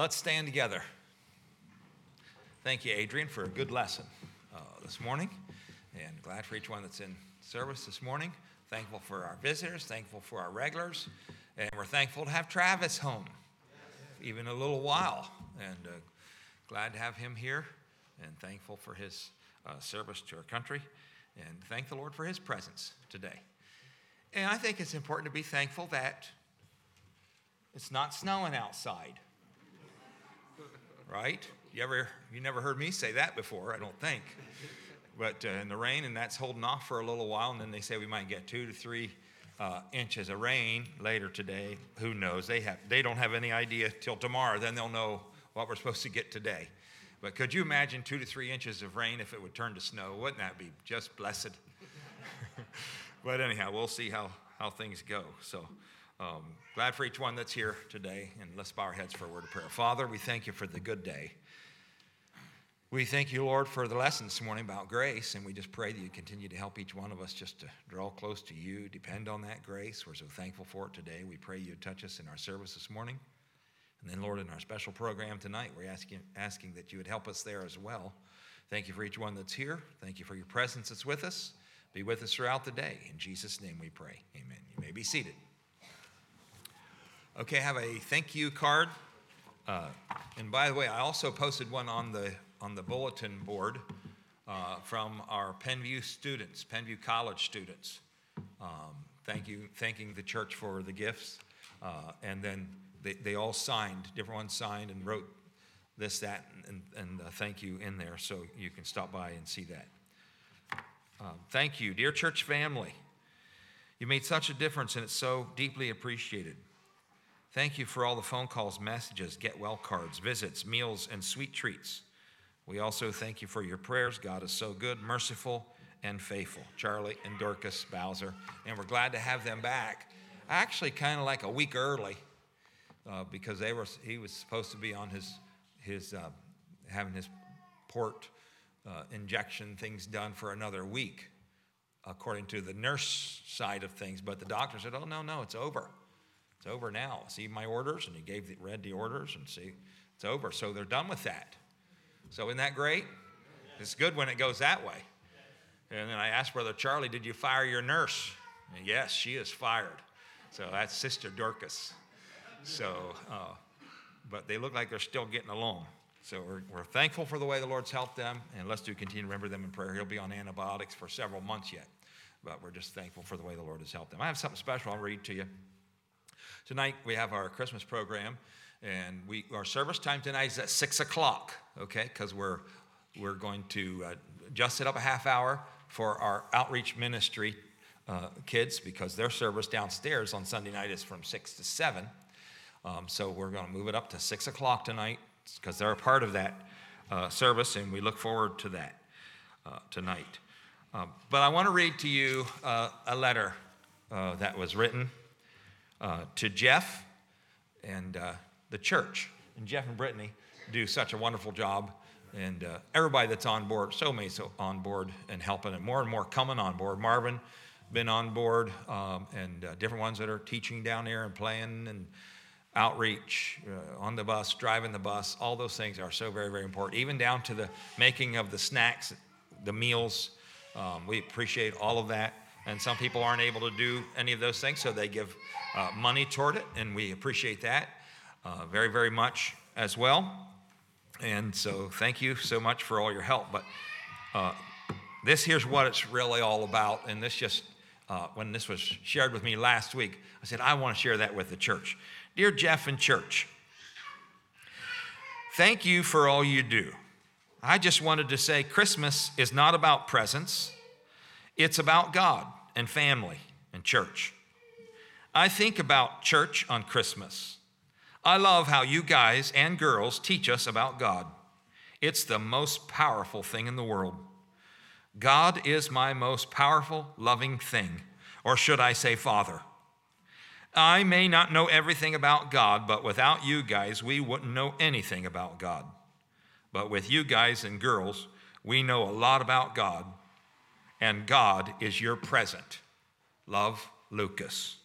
Let's stand together. Thank you, Adrian, for a good lesson uh, this morning. And glad for each one that's in service this morning. Thankful for our visitors, thankful for our regulars. And we're thankful to have Travis home, even a little while. And uh, glad to have him here and thankful for his uh, service to our country. And thank the Lord for his presence today. And I think it's important to be thankful that it's not snowing outside. Right? You ever you never heard me say that before, I don't think. But uh, in the rain, and that's holding off for a little while, and then they say we might get two to three uh, inches of rain later today. Who knows? They have they don't have any idea till tomorrow. Then they'll know what we're supposed to get today. But could you imagine two to three inches of rain if it would turn to snow? Wouldn't that be just blessed? but anyhow, we'll see how, how things go. So um, glad for each one that's here today. And let's bow our heads for a word of prayer. Father, we thank you for the good day. We thank you, Lord, for the lesson this morning about grace, and we just pray that you continue to help each one of us just to draw close to you, depend on that grace. We're so thankful for it today. We pray you touch us in our service this morning. And then, Lord, in our special program tonight, we're asking, asking that you would help us there as well. Thank you for each one that's here. Thank you for your presence that's with us. Be with us throughout the day. In Jesus' name we pray. Amen. You may be seated. Okay, I have a thank you card. Uh, and by the way, I also posted one on the, on the bulletin board uh, from our Penn View students, Penn View College students. Um, thank you, thanking the church for the gifts. Uh, and then they, they all signed, different ones signed and wrote this, that, and, and thank you in there so you can stop by and see that. Um, thank you, dear church family. You made such a difference and it's so deeply appreciated. Thank you for all the phone calls, messages, get well cards, visits, meals, and sweet treats. We also thank you for your prayers. God is so good, merciful, and faithful. Charlie and Dorcas Bowser, and we're glad to have them back. Actually, kind of like a week early uh, because they were, he was supposed to be on his, his uh, having his port uh, injection things done for another week, according to the nurse side of things. But the doctor said, oh, no, no, it's over. It's over now. See my orders? And he gave the, read the orders and see, it's over. So they're done with that. So isn't that great? It's good when it goes that way. And then I asked Brother Charlie, did you fire your nurse? And yes, she is fired. So that's Sister Dorcas. So, uh, but they look like they're still getting along. So we're, we're thankful for the way the Lord's helped them, and let's do continue to remember them in prayer. He'll be on antibiotics for several months yet, but we're just thankful for the way the Lord has helped them. I have something special I'll read to you. Tonight we have our Christmas program, and we our service time tonight is at six o'clock. Okay, because we're we're going to uh, adjust it up a half hour for our outreach ministry uh, kids because their service downstairs on Sunday night is from six to seven. Um, so we're going to move it up to 6 o'clock tonight because they're a part of that uh, service, and we look forward to that uh, tonight. Um, but I want to read to you uh, a letter uh, that was written uh, to Jeff and uh, the church. And Jeff and Brittany do such a wonderful job. And everybody that's on board, so many so on board and helping, and more and more coming on board. Marvin, been on board, um, and different ones that are teaching down there and playing and outreach uh, on the bus, driving the bus, all those things are so very, very important, even down to the making of the snacks, the meals. Um, we appreciate all of that. And some people aren't able to do any of those things, so they give uh, money toward it, and we appreciate that uh, very, very much as well. And so, thank you so much for all your help. But uh, this here's what it's really all about. And this just, uh, when this was shared with me last week, I said, I want to share that with the church. Dear Jeff and church, thank you for all you do. I just wanted to say Christmas is not about presents, it's about God and family and church. I think about church on Christmas. I love how you guys and girls teach us about God. It's the most powerful thing in the world. God is my most powerful, loving thing, or should I say, Father. I may not know everything about God, but without you guys, we wouldn't know anything about God. But with you guys and girls, we know a lot about God, and God is your present. Love, Lucas.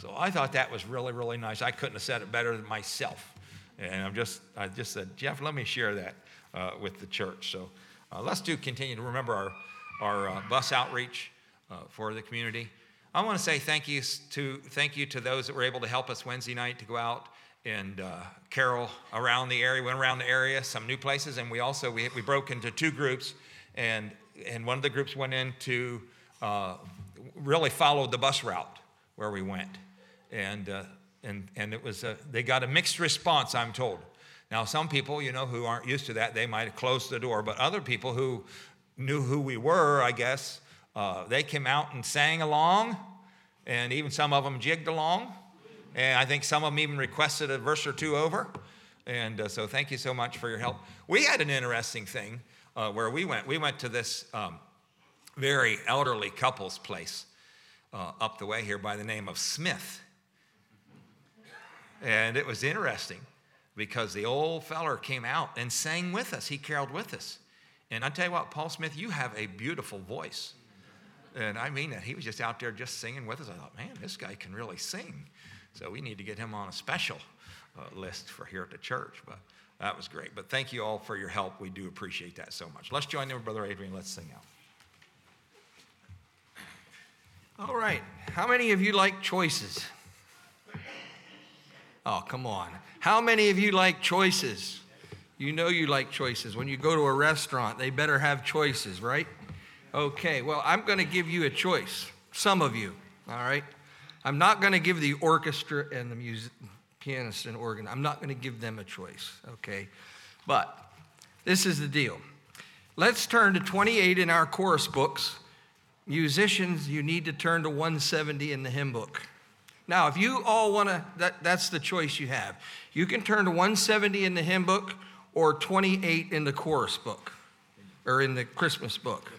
So I thought that was really, really nice. I couldn't have said it better than myself. And I'm just, I just said, Jeff, let me share that uh, with the church. So uh, let's do continue to remember our, our uh, bus outreach uh, for the community. I want to say thank you to thank you to those that were able to help us Wednesday night to go out and uh, carol around the area. Went around the area, some new places, and we also we, we broke into two groups, and and one of the groups went into uh, really followed the bus route where we went, and uh, and and it was a, they got a mixed response. I'm told. Now some people, you know, who aren't used to that, they might have closed the door, but other people who knew who we were, I guess, uh, they came out and sang along, and even some of them jigged along. And I think some of them even requested a verse or two over. And uh, so thank you so much for your help. We had an interesting thing uh, where we went. We went to this um, very elderly couple's place uh, up the way here by the name of Smith. And it was interesting because the old feller came out and sang with us. He caroled with us. And I tell you what, Paul Smith, you have a beautiful voice. And I mean that. He was just out there just singing with us. I thought, man, this guy can really sing. So we need to get him on a special uh, list for here at the church. But that was great. But thank you all for your help. We do appreciate that so much. Let's join them, Brother Adrian. Let's sing out. All right. How many of you like choices? Oh, come on. How many of you like choices? You know you like choices. When you go to a restaurant, they better have choices, right? Okay, well, I'm going to give you a choice. Some of you, all right? I'm not going to give the orchestra and the music, pianist and organ, I'm not going to give them a choice, okay? But this is the deal. Let's turn to 28 in our chorus books. Musicians, you need to turn to 170 in the hymn book. Now, if you all want to, that, that's the choice you have. You can turn to 170 in the hymn book or 28 in the chorus book or in the Christmas book.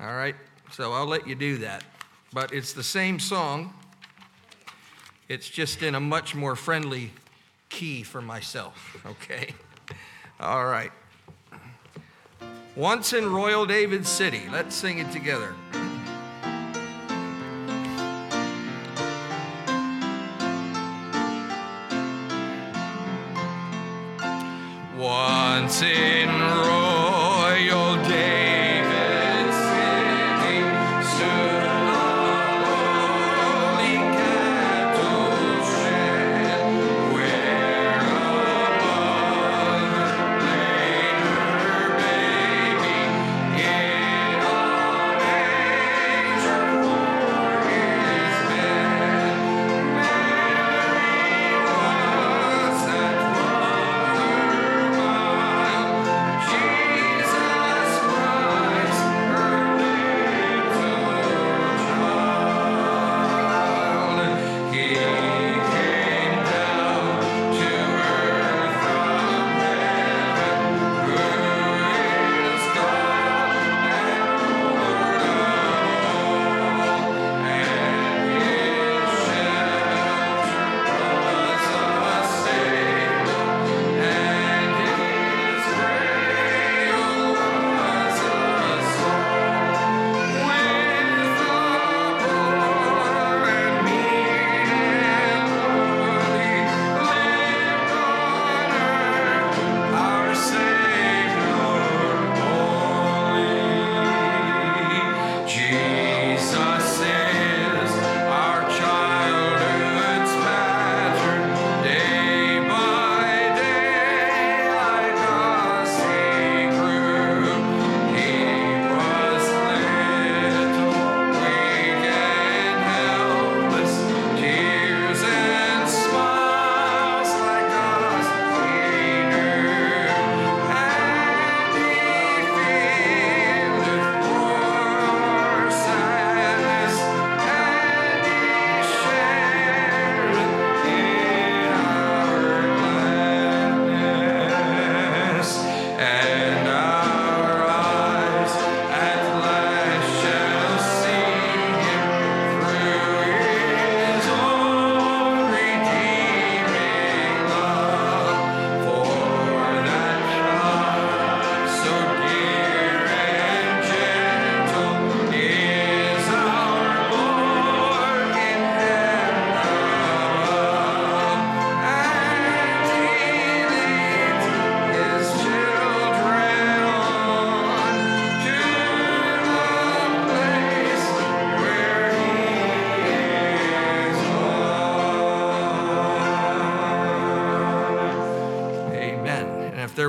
All right? So I'll let you do that. But it's the same song, it's just in a much more friendly key for myself, okay? All right. Once in Royal David City. Let's sing it together. Once in Royal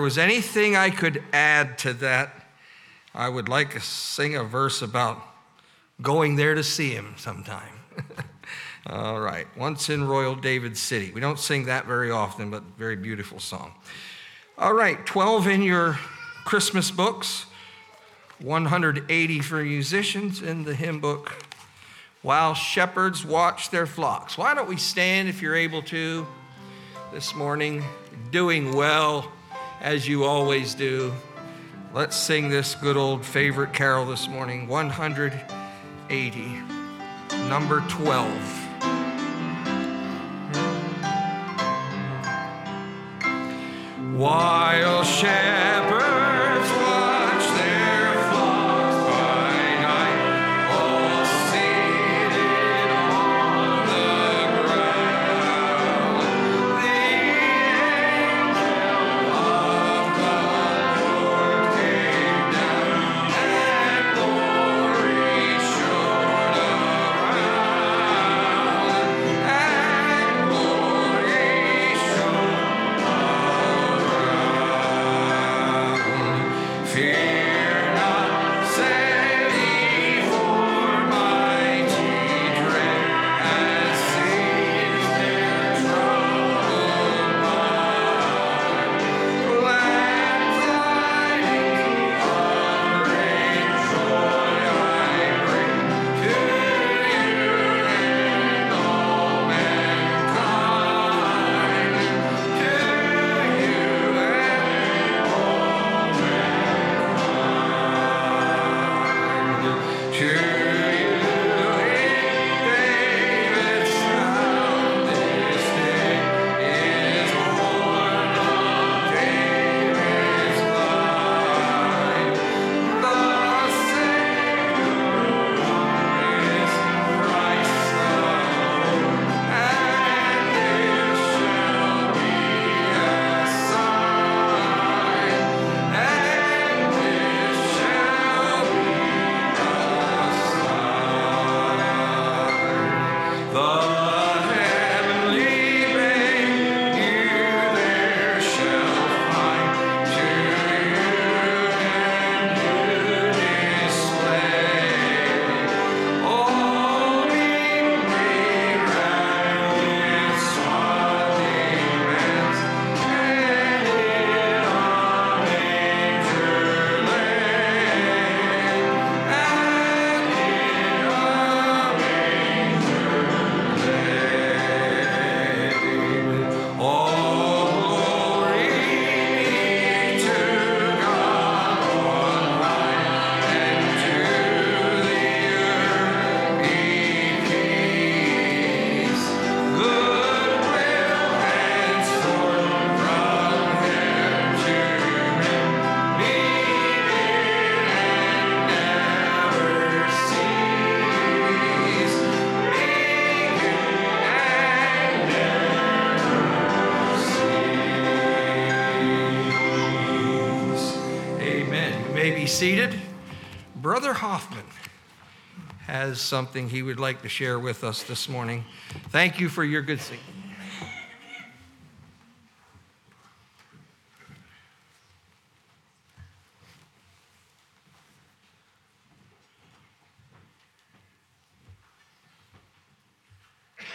was anything I could add to that, I would like to sing a verse about going there to see him sometime. All right. Once in Royal David City. We don't sing that very often, but very beautiful song. All right. 12 in your Christmas books, 180 for musicians in the hymn book. While shepherds watch their flocks. Why don't we stand if you're able to this morning? Doing well as you always do. Let's sing this good old favorite carol this morning 180, number 12. While shepherds something he would like to share with us this morning. Thank you for your good singing.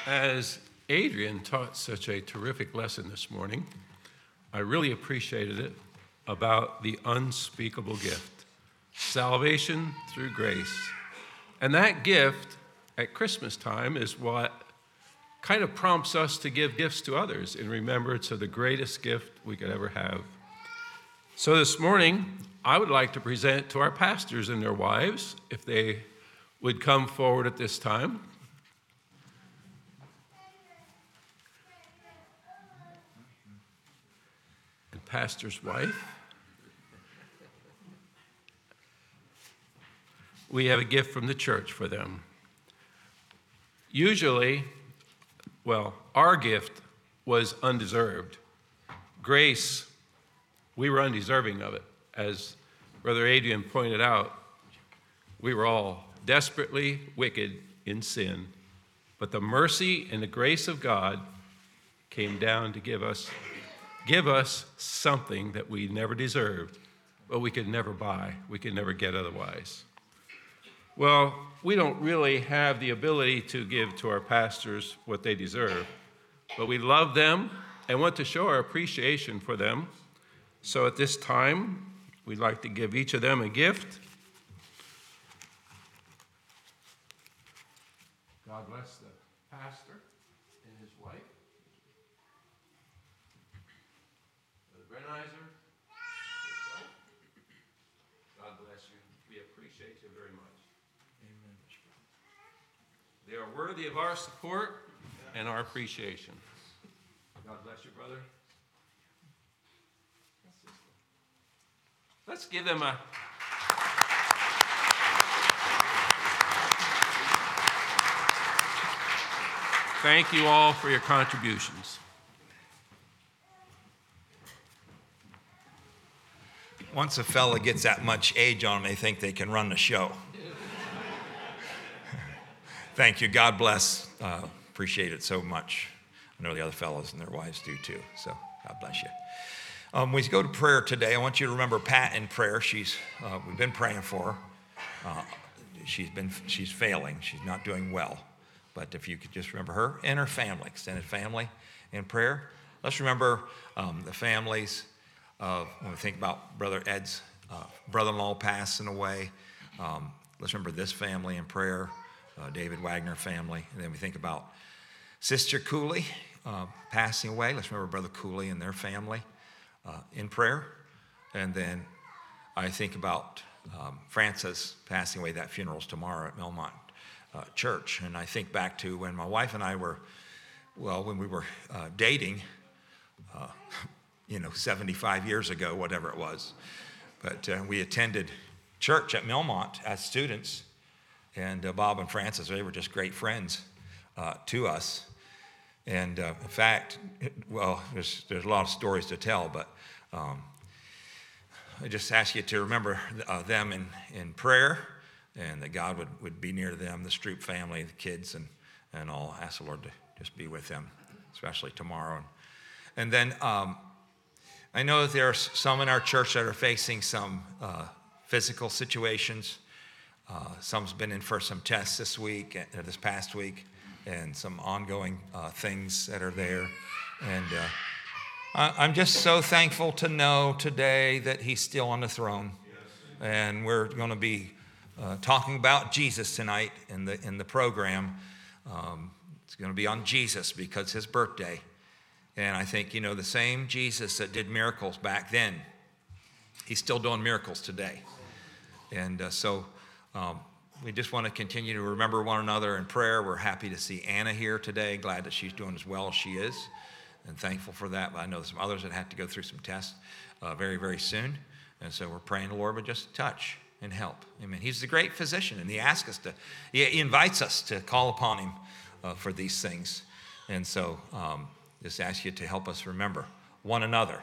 As Adrian taught such a terrific lesson this morning, I really appreciated it about the unspeakable gift salvation through grace. And that gift at Christmas time is what kind of prompts us to give gifts to others in remembrance of the greatest gift we could ever have. So this morning, I would like to present to our pastors and their wives, if they would come forward at this time. and pastor's wife. We have a gift from the church for them. Usually, well, our gift was undeserved. Grace, we were undeserving of it. As Brother Adrian pointed out, we were all desperately wicked in sin. But the mercy and the grace of God came down to give us give us something that we never deserved, but we could never buy, we could never get otherwise. Well, we don't really have the ability to give to our pastors what they deserve, but we love them and want to show our appreciation for them. So at this time, we'd like to give each of them a gift. God bless the pastor and his wife. Brother Brenizer, his wife. God bless you. We appreciate you very much. They are worthy of our support and our appreciation. God bless you, brother. Let's give them a. Thank you all for your contributions. Once a fella gets that much age on them, they think they can run the show. Thank you. God bless. Uh, appreciate it so much. I know the other fellows and their wives do too. So God bless you. Um, we go to prayer today. I want you to remember Pat in prayer. She's uh, we've been praying for her. Uh, she's been she's failing. She's not doing well. But if you could just remember her and her family, extended family, in prayer. Let's remember um, the families of when we think about Brother Ed's uh, brother-in-law passing away. Um, let's remember this family in prayer, uh, David Wagner family, and then we think about Sister Cooley uh, passing away. Let's remember Brother Cooley and their family uh, in prayer, and then I think about um, Frances passing away. That funeral's tomorrow at Melmont uh, Church, and I think back to when my wife and I were, well, when we were uh, dating uh, you know, 75 years ago, whatever it was. But we attended church at Melmont as students, and uh, Bob and Francis, they were just great friends uh, to us. And uh, in fact, it, well, there's, there's a lot of stories to tell, but um, I just ask you to remember uh, them in, in prayer and that God would, would be near them, the Stroop family, the kids, and, and all. Ask the Lord to just be with them, especially tomorrow. And, and then um, I know that there are some in our church that are facing some uh, physical situations. Uh, some's been in for some tests this week, uh, this past week, and some ongoing uh, things that are there. And uh, I- I'm just so thankful to know today that He's still on the throne. And we're going to be uh, talking about Jesus tonight in the, in the program. Um, it's going to be on Jesus because His birthday. And I think, you know, the same Jesus that did miracles back then, he's still doing miracles today. And uh, so um, we just want to continue to remember one another in prayer. We're happy to see Anna here today. Glad that she's doing as well as she is, and thankful for that. But I know some others that have to go through some tests uh, very, very soon. And so we're praying the Lord would just touch and help. Amen. He's the great physician, and he asks us to, he invites us to call upon him uh, for these things. And so, um, just ask you to help us remember one another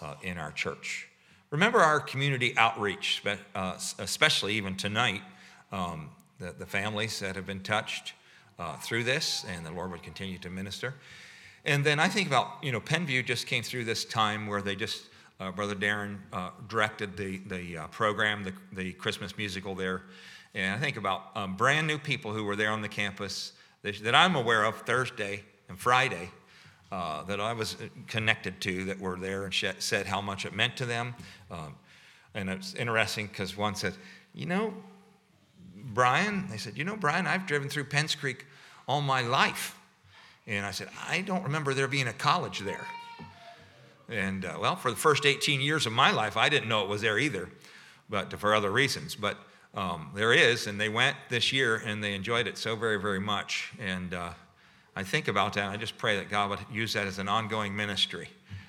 uh, in our church. Remember our community outreach, uh, especially even tonight, um, the, the, families that have been touched uh, through this, and the Lord would continue to minister. And then I think about, you know, Penn View just came through this time where they just, uh, Brother Darren uh, directed the, the uh, program, the, the Christmas musical there. And I think about um, brand new people who were there on the campus that, that I'm aware of Thursday and Friday uh, that I was connected to that were there and said how much it meant to them. Um, and it's interesting because one said, You know, Brian, they said, You know, Brian, I've driven through Penns Creek all my life. And I said, I don't remember there being a college there. And uh, well, for the first 18 years of my life, I didn't know it was there either, but for other reasons. But um, there is, and they went this year and they enjoyed it so very, very much. And uh, I think about that. I just pray that God would use that as an ongoing ministry,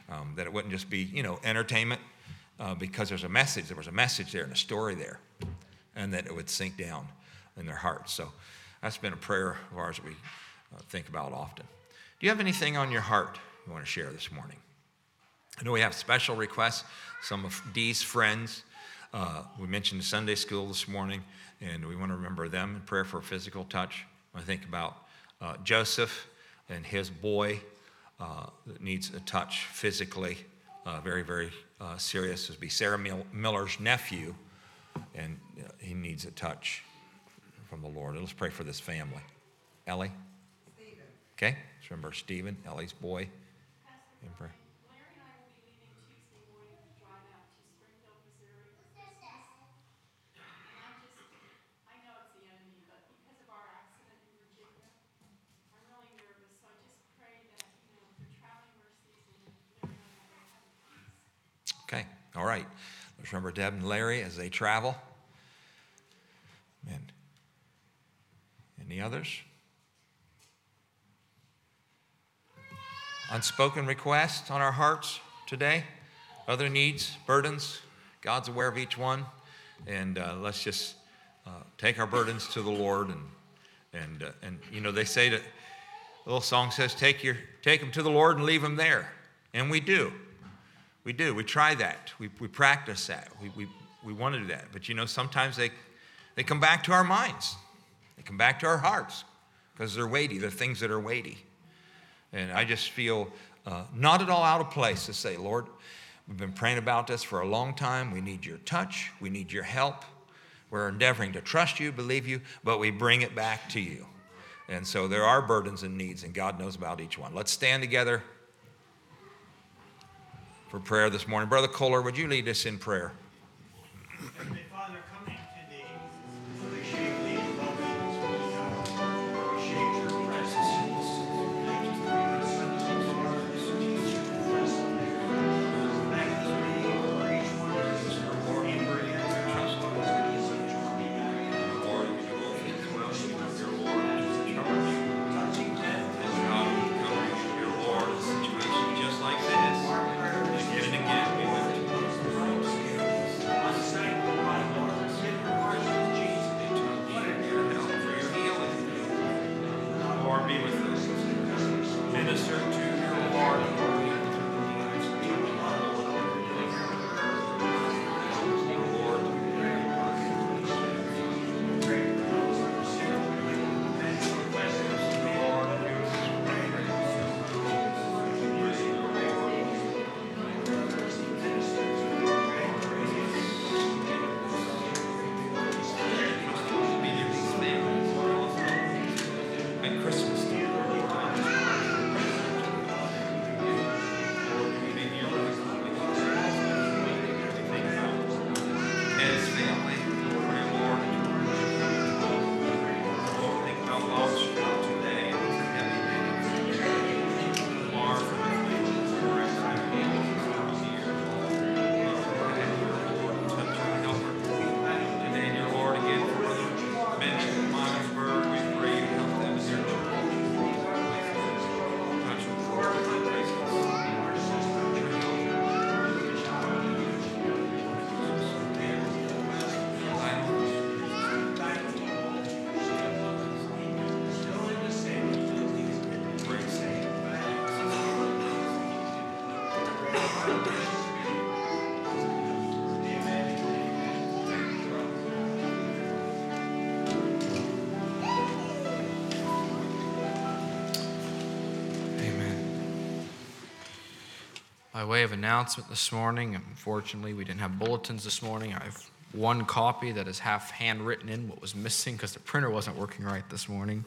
um, that it wouldn't just be, you know, entertainment, uh, because there's a message. There was a message there and a story there, and that it would sink down in their hearts. So that's been a prayer of ours that we uh, think about often. Do you have anything on your heart you want to share this morning? I know we have special requests. Some of Dee's friends. Uh, we mentioned Sunday school this morning, and we want to remember them in prayer for physical touch. I think about uh, Joseph and his boy uh, that needs a touch physically, uh, very, very uh, serious. This would be Sarah Mil- Miller's nephew, and uh, he needs a touch from the Lord. Let's pray for this family. Ellie? Okay, let's remember Stephen, Ellie's boy. In prayer. Larry and I will be leaving Tuesday morning to drive out to Springfield, Missouri for Christmas. And I'm just, I know it's the enemy, but because of our accident in Virginia, I'm really nervous. So I just pray that, you know, for traveling mercies and Larry and I will have peace. Okay, all right. Let's remember Deb and Larry as they travel. And any others? Unspoken requests on our hearts today? Other needs, burdens? God's aware of each one. And uh, let's just uh, take our burdens to the Lord. And, and, uh, and you know, they say that the little song says, take, your, take them to the Lord and leave them there. And we do. We do. We try that. We, we practice that. We, we, we want to do that. But you know, sometimes they, they come back to our minds, they come back to our hearts because they're weighty. They're things that are weighty. And I just feel uh, not at all out of place to say, Lord, we've been praying about this for a long time. We need your touch, we need your help. We're endeavoring to trust you, believe you, but we bring it back to you. And so there are burdens and needs, and God knows about each one. Let's stand together for prayer this morning. Brother Kohler, would you lead us in prayer? Minister By way of announcement this morning, unfortunately, we didn't have bulletins this morning. I have one copy that is half handwritten in what was missing because the printer wasn't working right this morning.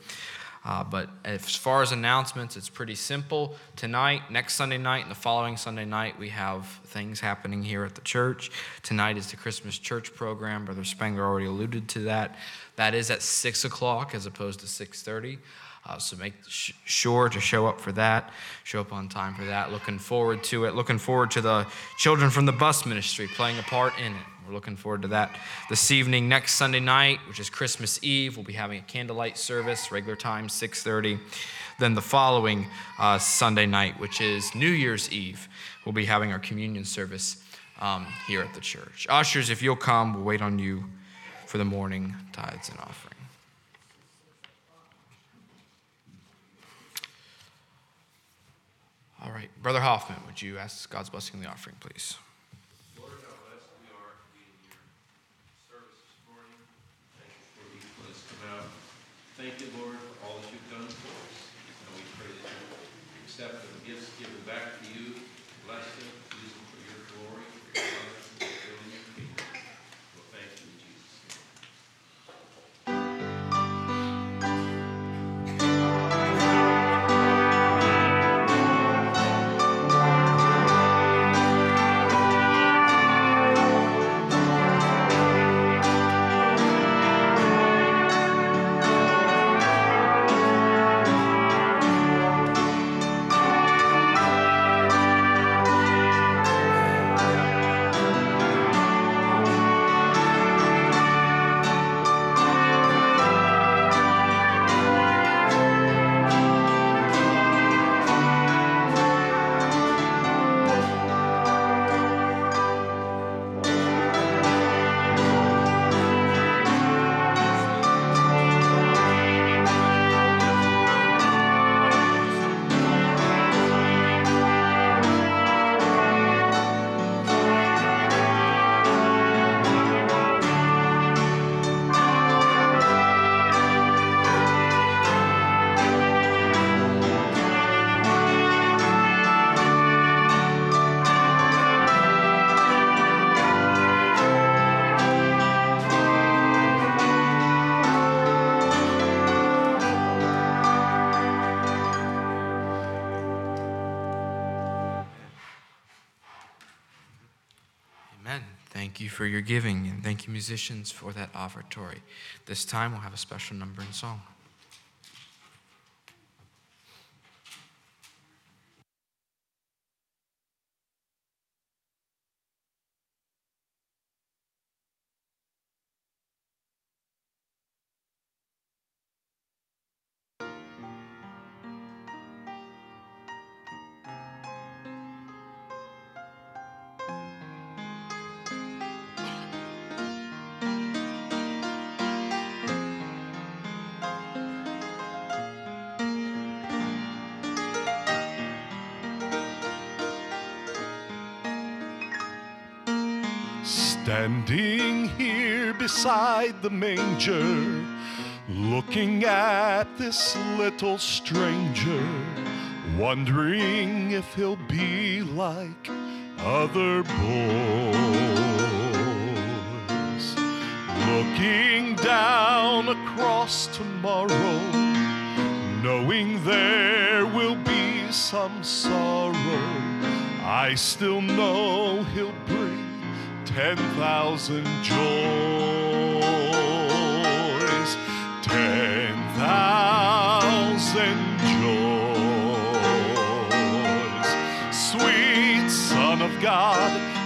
Uh, but as far as announcements, it's pretty simple. Tonight, next Sunday night, and the following Sunday night, we have things happening here at the church. Tonight is the Christmas church program. Brother Spangler already alluded to that. That is at six o'clock as opposed to six thirty. Uh, so make sh- sure to show up for that. Show up on time for that. Looking forward to it. Looking forward to the children from the bus ministry playing a part in it. We're looking forward to that this evening. Next Sunday night, which is Christmas Eve, we'll be having a candlelight service, regular time, 6:30. Then the following uh, Sunday night, which is New Year's Eve, we'll be having our communion service um, here at the church. Ushers, if you'll come, we'll wait on you for the morning tithes and offering. All right, Brother Hoffman, would you ask God's blessing on the offering, please? Lord, how blessed for your giving, and thank you, musicians, for that offertory. This time we'll have a special number and song. Beside the manger, looking at this little stranger, wondering if he'll be like other boys. Looking down across tomorrow, knowing there will be some sorrow, I still know he'll bring ten thousand joys, God,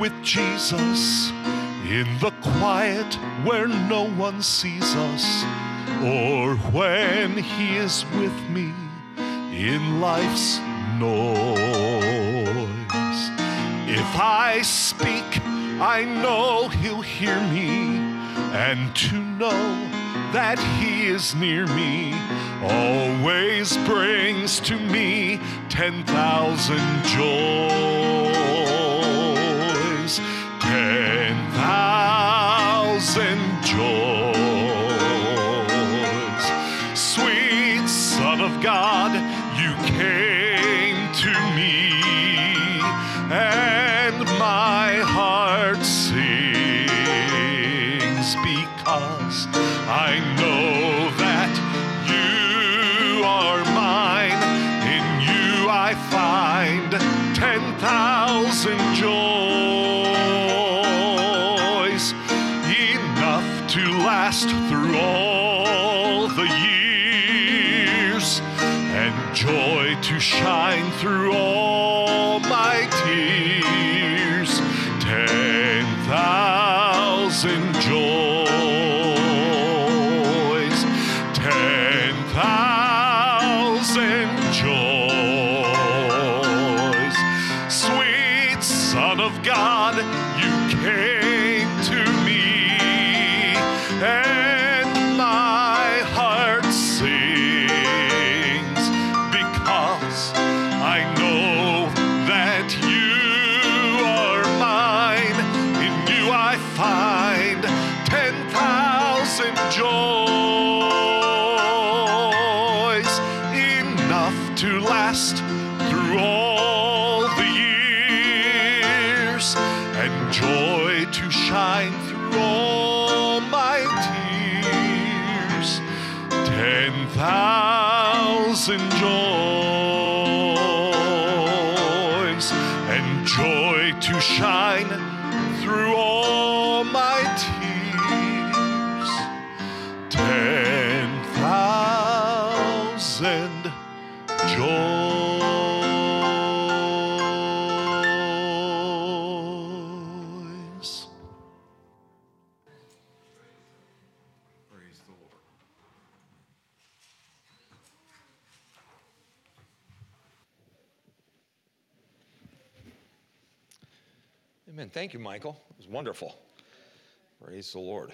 with Jesus in the quiet where no one sees us, or when He is with me in life's noise. If I speak, I know He'll hear me, and to know that He is near me always brings to me ten thousand joys. God, you came to me, and my heart sings because I know that you are mine. In you I find ten thousand joys, enough to last through all shine through all Thank you, Michael. It was wonderful. Praise the Lord.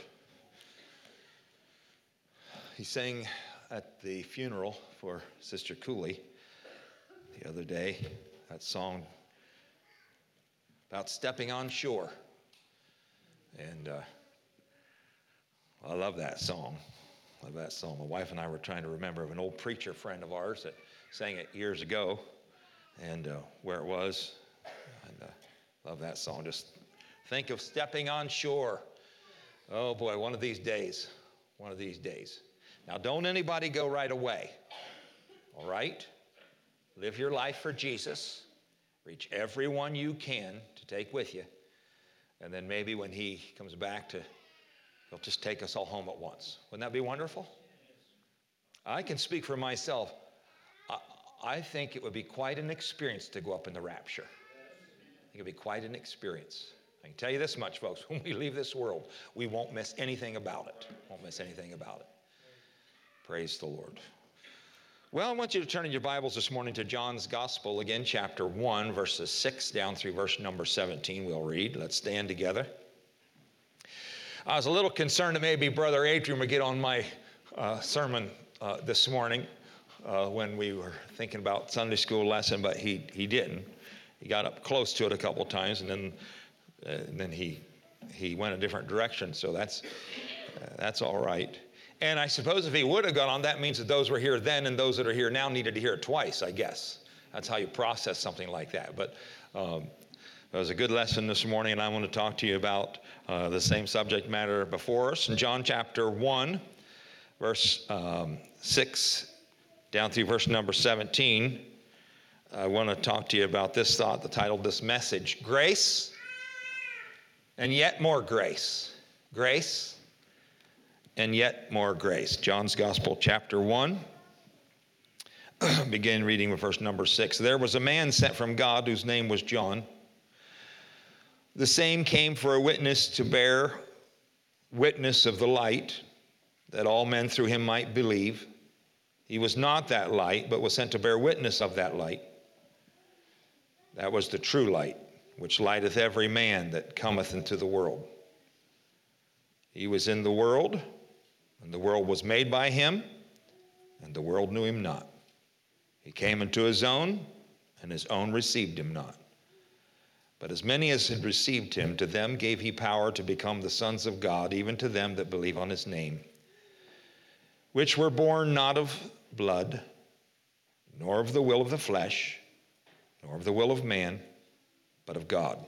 He sang at the funeral for Sister Cooley the other day that song about stepping on shore. And uh, I love that song. love that song. My wife and I were trying to remember of an old preacher friend of ours that sang it years ago and uh, where it was. And uh, love that song. Just think of stepping on shore. Oh boy, one of these days. One of these days. Now, don't anybody go right away. All right? Live your life for Jesus. Reach everyone you can to take with you. And then maybe when he comes back to, he'll just take us all home at once. Wouldn't that be wonderful? I can speak for myself. I, I think it would be quite an experience to go up in the rapture. I think it'd be quite an experience. I can tell you this much, folks. When we leave this world, we won't miss anything about it. Won't miss anything about it. Praise the Lord. Well, I want you to turn in your Bibles this morning to John's Gospel, again, chapter 1, verses 6 down through verse number 17. We'll read. Let's stand together. I was a little concerned that maybe Brother Adrian would get on my uh, sermon uh, this morning uh, when we were thinking about Sunday school lesson, but he, he didn't. He got up close to it a couple times, and then, uh, and then he, he went a different direction, so that's, uh, that's all right. And I suppose if he would have gone on, that means that those were here then and those that are here now needed to hear it twice, I guess. That's how you process something like that. But um, it was a good lesson this morning, and I want to talk to you about uh, the same subject matter before us. In John chapter 1, verse um, 6 down through verse number 17, I want to talk to you about this thought, the title of this message Grace and Yet More Grace. Grace and yet more grace. John's Gospel, chapter 1. Begin reading with verse number 6. There was a man sent from God whose name was John. The same came for a witness to bear witness of the light, that all men through him might believe. He was not that light, but was sent to bear witness of that light. That was the true light, which lighteth every man that cometh into the world. He was in the world and the world was made by him, and the world knew him not. He came into his own, and his own received him not. But as many as had received him, to them gave he power to become the sons of God, even to them that believe on his name, which were born not of blood, nor of the will of the flesh, nor of the will of man, but of God.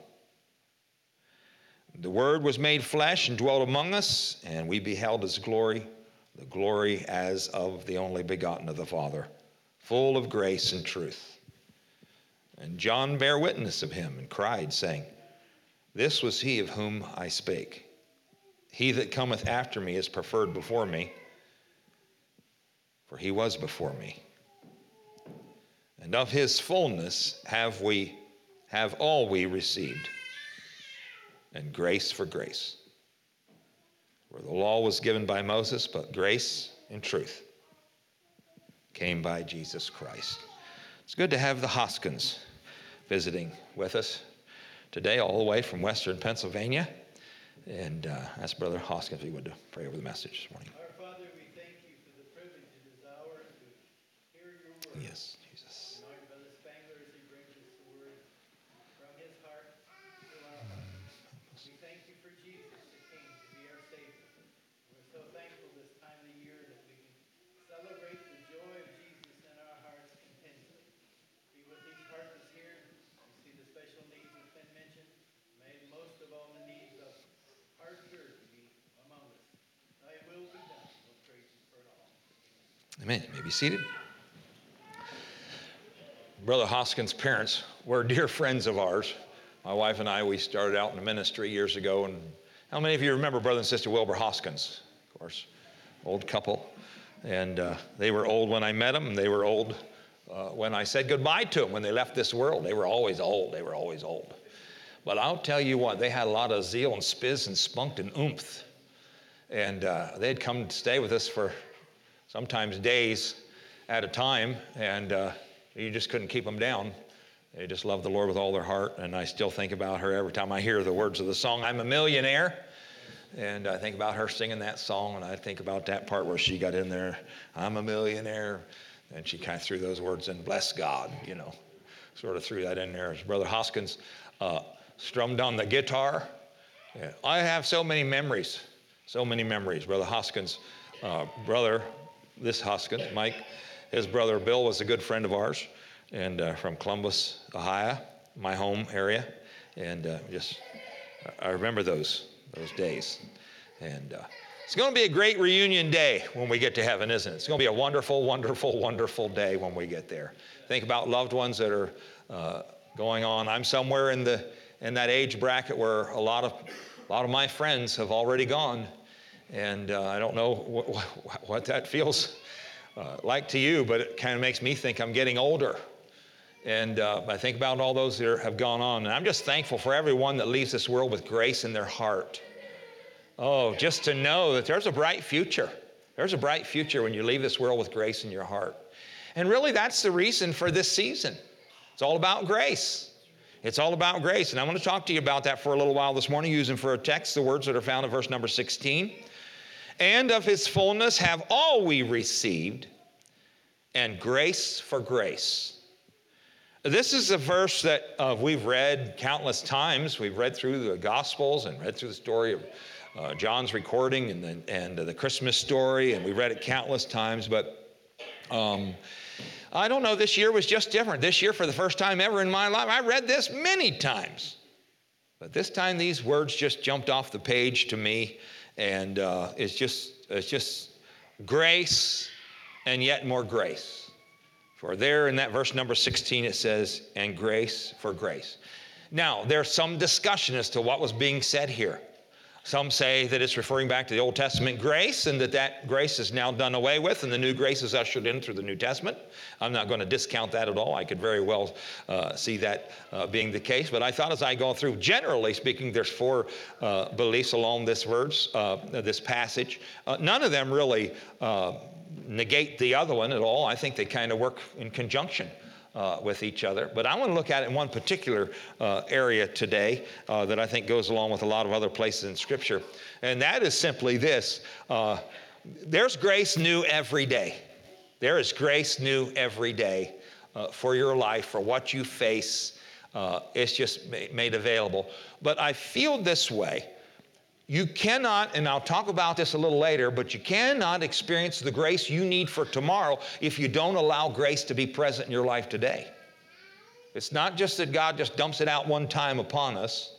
The Word was made flesh and dwelt among us, and we beheld his glory, the glory as of the only begotten of the Father, full of grace and truth. And John bare witness of him and cried, saying, This was he of whom I spake. He that cometh after me is preferred before me, for he was before me. And of his fullness have we have all we received and grace for grace. Where the law was given by Moses, but grace and truth came by Jesus Christ. It's good to have the Hoskins visiting with us today, all the way from Western Pennsylvania. And uh, ask Brother Hoskins if he would pray over the message this morning. Our Father, we thank you for the privilege it is ours to hear your word. Yes, Jesus. And our Brother Spangler, as he brings us the word from his heart to our heart. We thank you for Jesus that came to be our Savior. We're so thankful this time of the year that we can celebrate the joy of Jesus in our hearts continually. Be with these partners here. You see the special needs that's been mentioned. May most of all the needs of hard to be among us. Thy will be done. We'll praise you for it all. Amen. You may be seated. Brother Hoskins' parents were dear friends of ours. My wife and I, we started out in the ministry years ago. And how many of you remember Brother and Sister Wilbur Hoskins? Of course, old couple. And uh, they were old when I met them, they were old uh, when I said goodbye to them when they left this world. They were always old. They were always old. But I'll tell you what, they had a lot of zeal and spiz and spunk and oomph. And uh, they'd come to stay with us for sometimes days at a time, and uh, you just couldn't keep them down. They just love the Lord with all their heart, and I still think about her every time I hear the words of the song, I'm a Millionaire. And I think about her singing that song, and I think about that part where she got in there, I'm a millionaire. And she kind of threw those words in, bless God, you know, sort of threw that in there. Brother Hoskins uh, strummed on the guitar. Yeah. I have so many memories, so many memories. Brother Hoskins, uh, brother, this Hoskins, Mike, his brother Bill was a good friend of ours, and uh, from Columbus, Ohio, my home area, and uh, just I remember those those days, and uh, it's going to be a great reunion day when we get to heaven, isn't it? It's going to be a wonderful, wonderful, wonderful day when we get there. Think about loved ones that are uh, going on. I'm somewhere in the in that age bracket where a lot of a lot of my friends have already gone, and uh, I don't know what, what, what that feels uh, like to you, but it kind of makes me think I'm getting older. And uh, I think about all those that have gone on. And I'm just thankful for everyone that leaves this world with grace in their heart. Oh, just to know that there's a bright future. There's a bright future when you leave this world with grace in your heart. And really, that's the reason for this season. It's all about grace. It's all about grace. And I want to talk to you about that for a little while this morning, using for a text the words that are found in verse number 16. And of his fullness have all we received, and grace for grace. This is a verse that uh, we've read countless times. We've read through the Gospels and read through the story of uh, John's recording and, the, and the Christmas story, and we've read it countless times. But um, I don't know, this year was just different. This year, for the first time ever in my life, I read this many times. But this time, these words just jumped off the page to me, and uh, it's just it's just grace, and yet more grace. For there in that verse number 16, it says, "And grace for grace." Now, there's some discussion as to what was being said here. Some say that it's referring back to the Old Testament grace and that that grace is now done away with and the new grace is ushered in through the New Testament. I'm not going to discount that at all. I could very well uh, see that uh, being the case. But I thought as I go through, generally speaking, there's four uh, beliefs along this verse, uh, this passage. Uh, none of them really uh, negate the other one at all. I think they kind of work in conjunction uh, with each other. But I want to look at it in one particular uh, area today uh, that I think goes along with a lot of other places in Scripture. And that is simply this uh, there's grace new every day. There is grace new every day uh, for your life, for what you face. Uh, it's just made available. But I feel this way you cannot, and I'll talk about this a little later, but you cannot experience the grace you need for tomorrow if you don't allow grace to be present in your life today. It's not just that God just dumps it out one time upon us,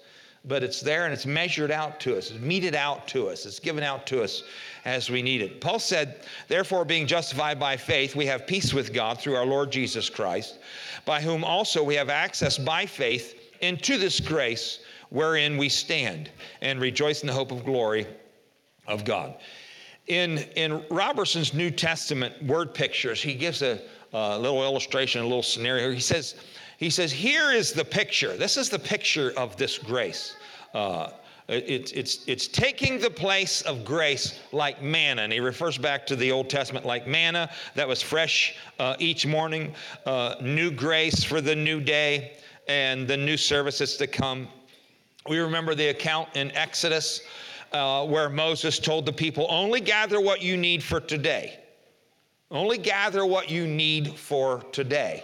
but it's there and it's measured out to us, it's meted out to us, it's given out to us as we need it. Paul said, Therefore, being justified by faith, we have peace with God through our Lord Jesus Christ, by whom also we have access by faith into this grace wherein we stand and rejoice in the hope of glory of God. In, in Robertson's New Testament word pictures, he gives a, a little illustration, a little scenario. He says, he says, here is the picture. This is the picture of this grace. Uh, it's, it's, it's taking the place of grace like manna. And he refers back to the Old Testament like manna that was fresh uh, each morning, uh, new grace for the new day, and the new services to come we remember the account in Exodus uh, where Moses told the people, only gather what you need for today. Only gather what you need for today.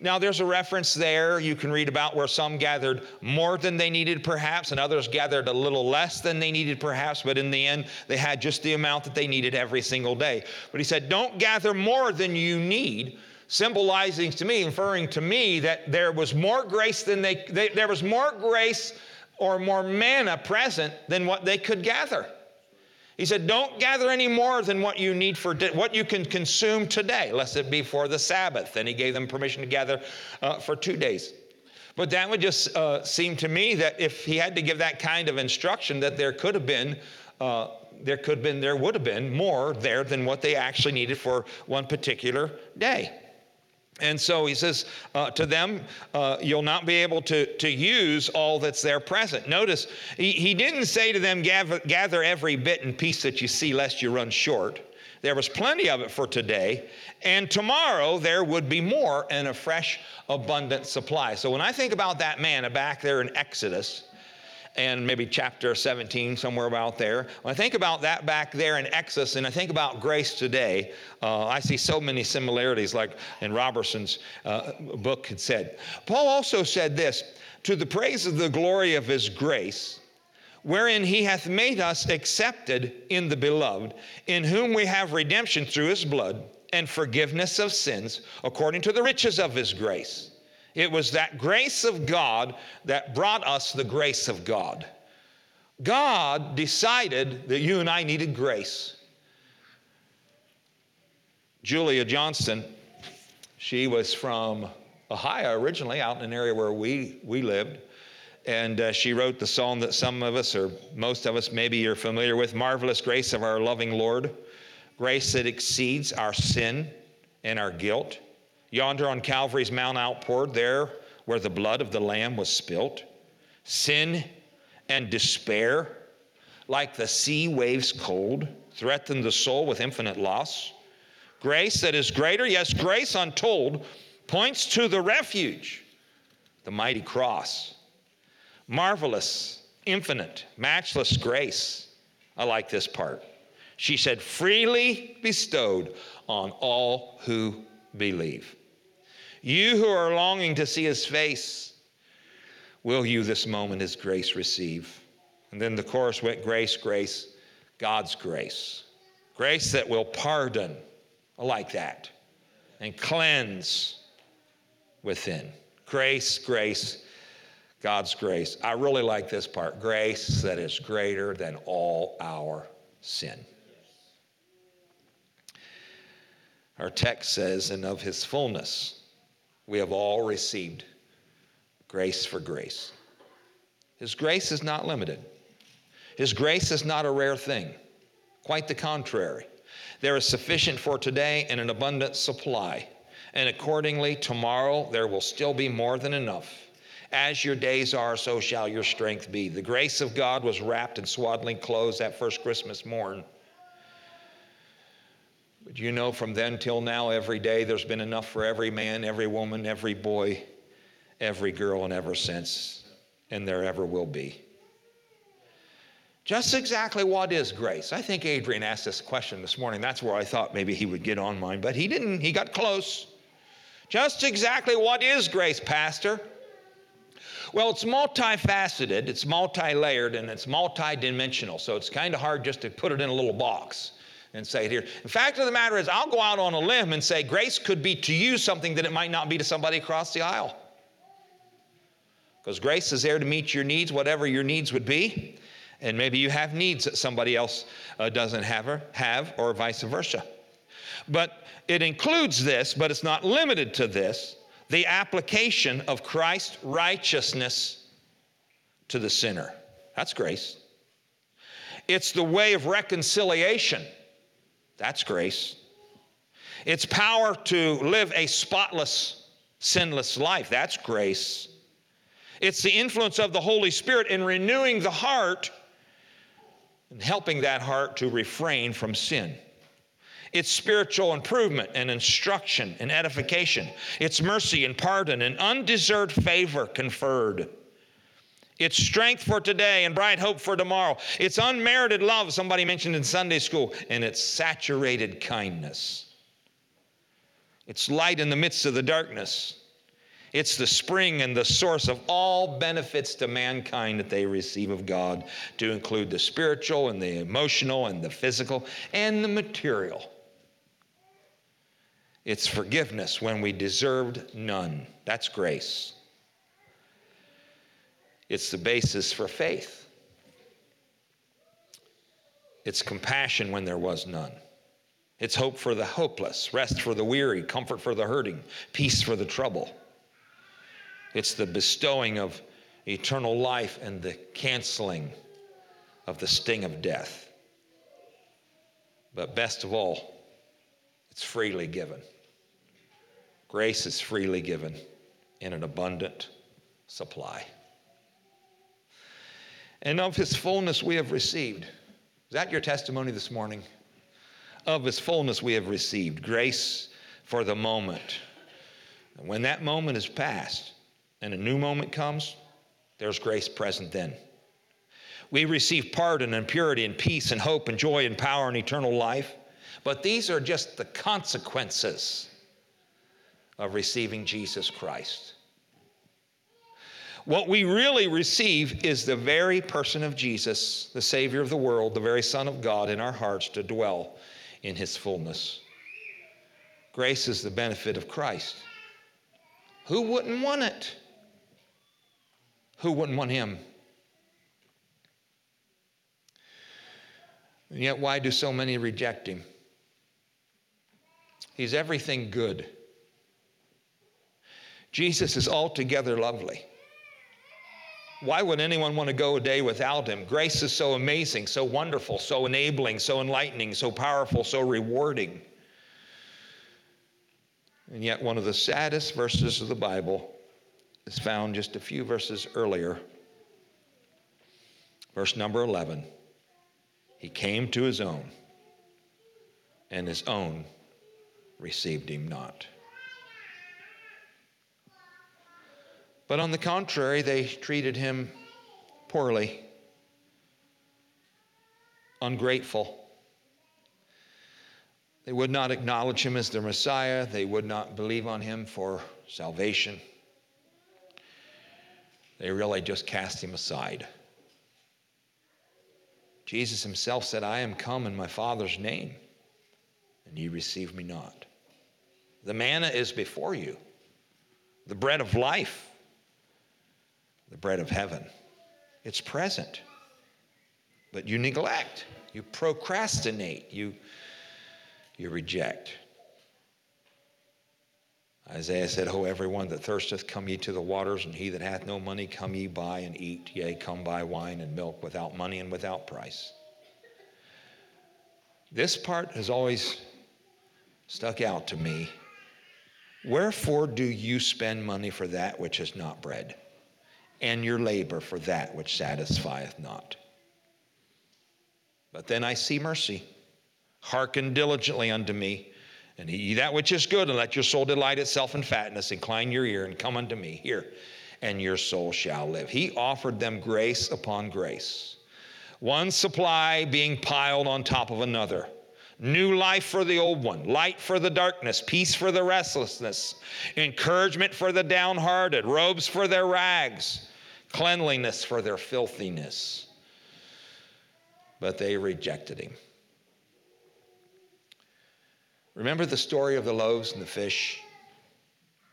Now, there's a reference there you can read about where some gathered more than they needed, perhaps, and others gathered a little less than they needed, perhaps, but in the end, they had just the amount that they needed every single day. But he said, Don't gather more than you need, symbolizing to me, inferring to me that there was more grace than they, they there was more grace or more manna present than what they could gather. He said, Don't gather any more than what you need for what you can consume today, lest it be for the Sabbath. And he gave them permission to gather uh, for two days. But that would just uh, seem to me that if he had to give that kind of instruction, that there could have been. Uh, there could have been, there would have been more there than what they actually needed for one particular day. And so he says uh, to them, uh, You'll not be able to, to use all that's there present. Notice, he, he didn't say to them, gather, gather every bit and piece that you see, lest you run short. There was plenty of it for today, and tomorrow there would be more and a fresh, abundant supply. So when I think about that man back there in Exodus, and maybe chapter 17, somewhere about there. When I think about that back there in Exodus and I think about grace today, uh, I see so many similarities, like in Robertson's uh, book had said. Paul also said this to the praise of the glory of his grace, wherein he hath made us accepted in the beloved, in whom we have redemption through his blood and forgiveness of sins, according to the riches of his grace it was that grace of God that brought us the grace of God. God decided that you and I needed grace. Julia Johnston, she was from Ohio originally, out in an area where we, we lived. And uh, she wrote the song that some of us, or most of us, maybe you're familiar with Marvelous Grace of Our Loving Lord. Grace that exceeds our sin and our guilt. Yonder on Calvary's Mount outpoured, there where the blood of the Lamb was spilt, sin and despair, like the sea waves cold, threatened the soul with infinite loss. Grace that is greater, yes, grace untold, points to the refuge, the mighty cross. Marvelous, infinite, matchless grace. I like this part. She said, freely bestowed on all who believe. You who are longing to see his face, will you this moment his grace receive? And then the chorus went grace, grace, God's grace. Grace that will pardon, like that, and cleanse within. Grace, grace, God's grace. I really like this part grace that is greater than all our sin. Our text says, and of his fullness we have all received grace for grace. His grace is not limited. His grace is not a rare thing. Quite the contrary. There is sufficient for today and an abundant supply. And accordingly, tomorrow there will still be more than enough. As your days are, so shall your strength be. The grace of God was wrapped in swaddling clothes that first Christmas morn. But you know, from then till now, every day, there's been enough for every man, every woman, every boy, every girl, and ever since, and there ever will be. Just exactly what is grace? I think Adrian asked this question this morning. That's where I thought maybe he would get on mine, but he didn't. He got close. Just exactly what is grace, Pastor? Well, it's multifaceted, it's multi layered, and it's multidimensional. So it's kind of hard just to put it in a little box and say it here. The fact of the matter is, I'll go out on a limb and say grace could be to you something that it might not be to somebody across the aisle. Because grace is there to meet your needs, whatever your needs would be. And maybe you have needs that somebody else uh, doesn't have or, have, or vice versa. But it includes this, but it's not limited to this the application of Christ's righteousness to the sinner. That's grace. It's the way of reconciliation that's grace. It's power to live a spotless, sinless life. That's grace. It's the influence of the Holy Spirit in renewing the heart and helping that heart to refrain from sin. It's spiritual improvement and instruction and edification. It's mercy and pardon and undeserved favor conferred. It's strength for today and bright hope for tomorrow. It's unmerited love, somebody mentioned in Sunday school, and it's saturated kindness. It's light in the midst of the darkness. It's the spring and the source of all benefits to mankind that they receive of God, to include the spiritual and the emotional and the physical and the material. It's forgiveness when we deserved none. That's grace. It's the basis for faith. It's compassion when there was none. It's hope for the hopeless, rest for the weary, comfort for the hurting, peace for the trouble. It's the bestowing of eternal life and the canceling of the sting of death. But best of all, it's freely given. Grace is freely given in an abundant supply and of his fullness we have received. Is that your testimony this morning? of his fullness we have received, grace for the moment. And when that moment is past and a new moment comes, there's grace present then. We receive pardon and purity and peace and hope and joy and power and eternal life. But these are just the consequences of receiving Jesus Christ. What we really receive is the very person of Jesus, the Savior of the world, the very Son of God in our hearts to dwell in his fullness. Grace is the benefit of Christ. Who wouldn't want it? Who wouldn't want him? And yet, why do so many reject him? He's everything good. Jesus is altogether lovely. Why would anyone want to go a day without him? Grace is so amazing, so wonderful, so enabling, so enlightening, so powerful, so rewarding. And yet, one of the saddest verses of the Bible is found just a few verses earlier. Verse number 11. He came to his own, and his own received him not. But on the contrary, they treated him poorly, ungrateful. They would not acknowledge him as their Messiah. They would not believe on him for salvation. They really just cast him aside. Jesus himself said, I am come in my Father's name, and ye receive me not. The manna is before you, the bread of life, the bread of heaven. It's present, but you neglect, you procrastinate, you, you reject. Isaiah said, Ho, everyone that thirsteth, come ye to the waters, and he that hath no money, come ye buy and eat. Yea, come buy wine and milk without money and without price. This part has always stuck out to me. Wherefore do you spend money for that which is not bread, and your labor for that which satisfieth not? But then I see mercy. Hearken diligently unto me and eat that which is good, and let your soul delight itself in fatness. Incline your ear and come unto me here, and your soul shall live. He offered them grace upon grace, one supply being piled on top of another. New life for the old one, light for the darkness, peace for the restlessness, encouragement for the downhearted, robes for their rags, cleanliness for their filthiness. But they rejected him. Remember the story of the loaves and the fish?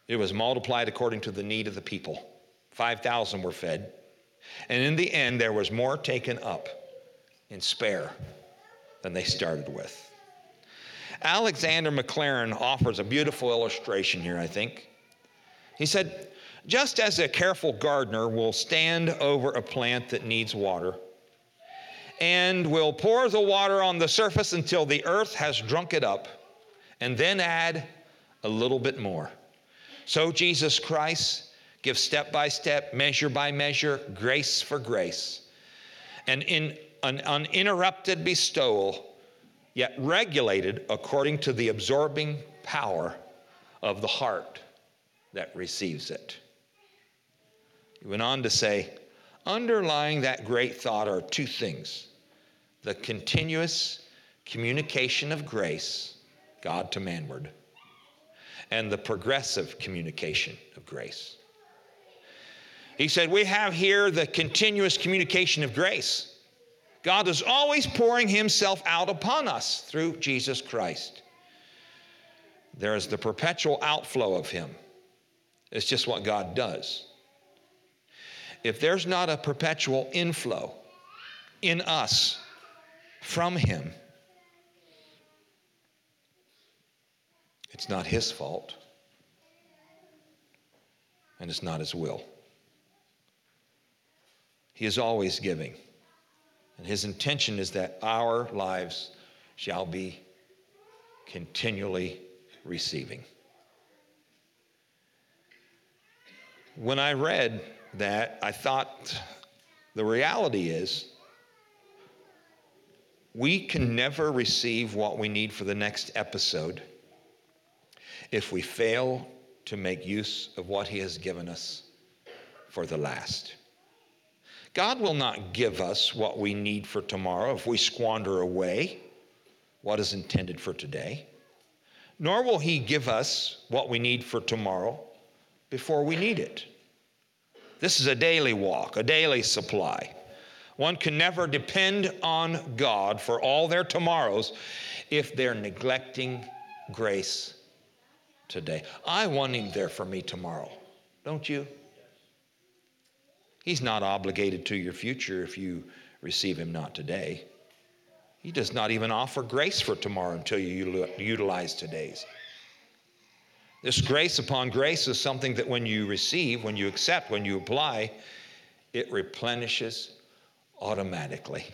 It was multiplied according to the need of the people. 5,000 were fed. And in the end, there was more taken up in spare than they started with. Alexander Maclaren offers a beautiful illustration here, I think. He said, just as a careful gardener will stand over a plant that needs water and will pour the water on the surface until the earth has drunk it up and then add a little bit more. So Jesus Christ gives step by step, measure by measure, grace for grace, and in an uninterrupted bestowal, yet regulated according to the absorbing power of the heart that receives it. He went on to say, underlying that great thought are two things the continuous communication of grace God to manward, and the progressive communication of grace. He said, We have here the continuous communication of grace. God is always pouring Himself out upon us through Jesus Christ. There is the perpetual outflow of Him. It's just what God does. If there's not a perpetual inflow in us from Him, It's not his fault, and it's not his will. He is always giving, and his intention is that our lives shall be continually receiving. When I read that, I thought the reality is We can never receive what we need for the next episode if we fail to make use of what He has given us for the last. God will not give us what we need for tomorrow if we squander away what is intended for today, nor will He give us what we need for tomorrow before we need it. This is a daily walk, a daily supply. One can never depend on God for all their tomorrows if they're neglecting grace today. I want Him there for me tomorrow, don't you? He's not obligated to your future if you receive Him not today. He does not even offer grace for tomorrow until you utilize today's. This grace upon grace is something that when you receive, when you accept, when you apply, it replenishes automatically.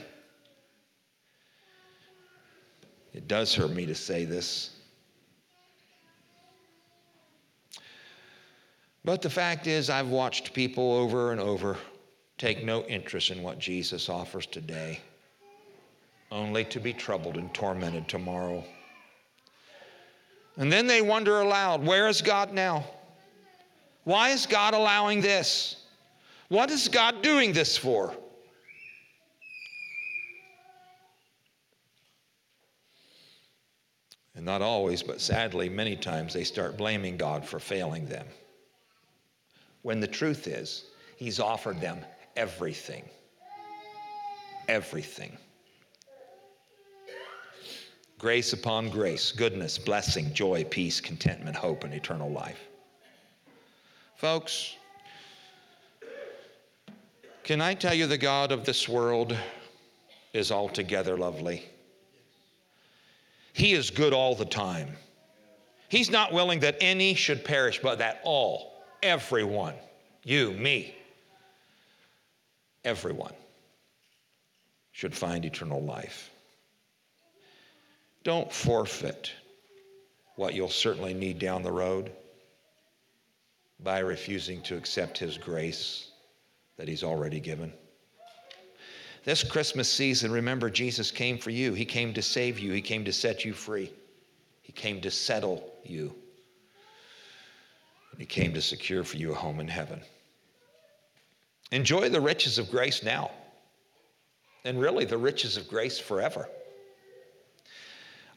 It does hurt me to say this. But the fact is, I've watched people over and over take no interest in what Jesus offers today, only to be troubled and tormented tomorrow. And then they wonder aloud where is God now? Why is God allowing this? What is God doing this for? And not always, but sadly, many times they start blaming God for failing them. When the truth is, He's offered them everything. Everything. Grace upon grace, goodness, blessing, joy, peace, contentment, hope, and eternal life. Folks, can I tell you the God of this world is altogether lovely? He is good all the time. He's not willing that any should perish, but that all, everyone, you, me, everyone, should find eternal life. Don't forfeit what you'll certainly need down the road by refusing to accept His grace that He's already given. This Christmas season, remember, Jesus came for you. He came to save you, He came to set you free, He came to settle you, He came to secure for you a home in heaven. Enjoy the riches of grace now, and really the riches of grace forever.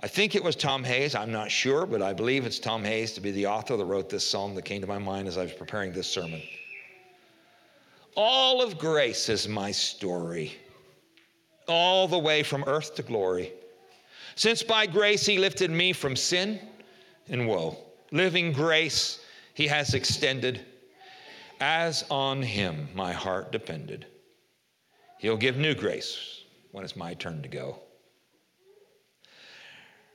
I think it was Tom Hayes, I'm not sure, but I believe it's Tom Hayes to be the author that wrote this song that came to my mind as I was preparing this sermon. All of grace is my story all the way from earth to glory. Since by grace he lifted me from sin and woe, living grace he has extended, as on him my heart depended. He'll give new grace when it's my turn to go.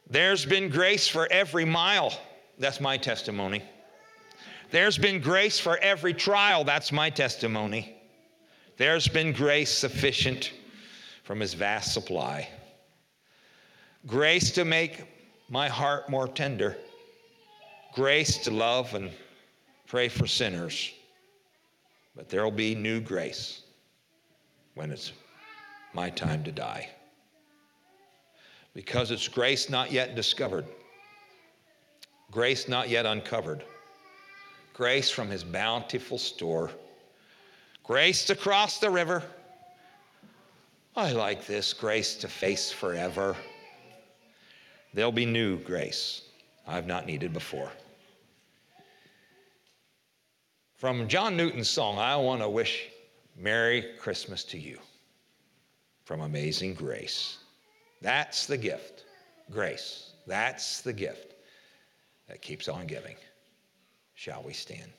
There's been grace for every mile. That's my testimony. There's been grace for every trial. That's my testimony. There's been grace sufficient from his vast supply. Grace to make my heart more tender. Grace to love and pray for sinners. But there'll be new grace when it's my time to die. Because it's grace not yet discovered, grace not yet uncovered, grace from his bountiful store, grace to cross the river I like this grace to face forever. There'll be new grace I've not needed before. From John Newton's song, I want to wish Merry Christmas to you from Amazing Grace. That's the gift, grace. That's the gift that keeps on giving. Shall we stand?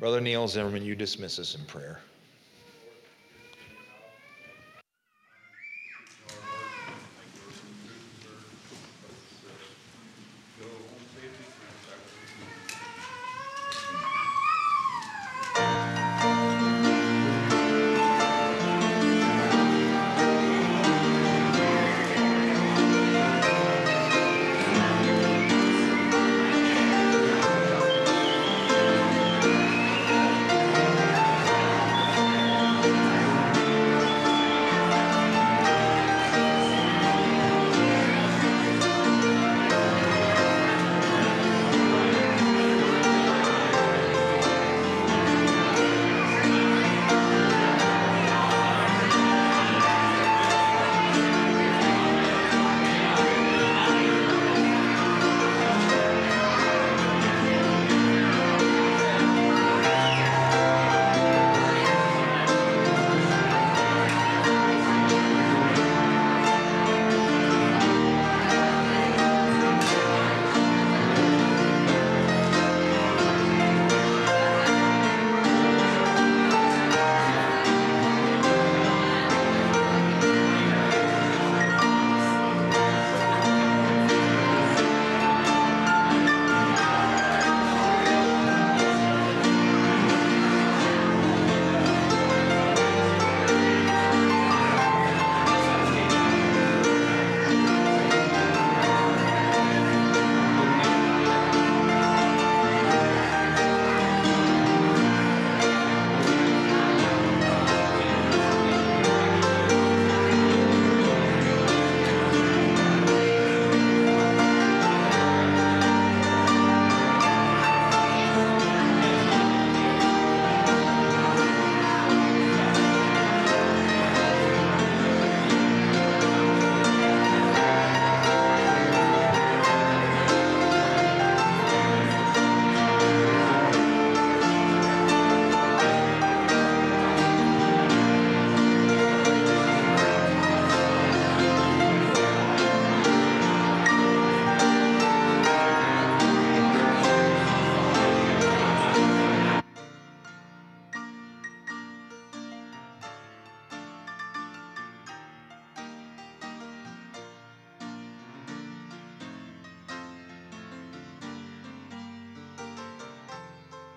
Brother Neil Zimmerman, you dismiss us in prayer.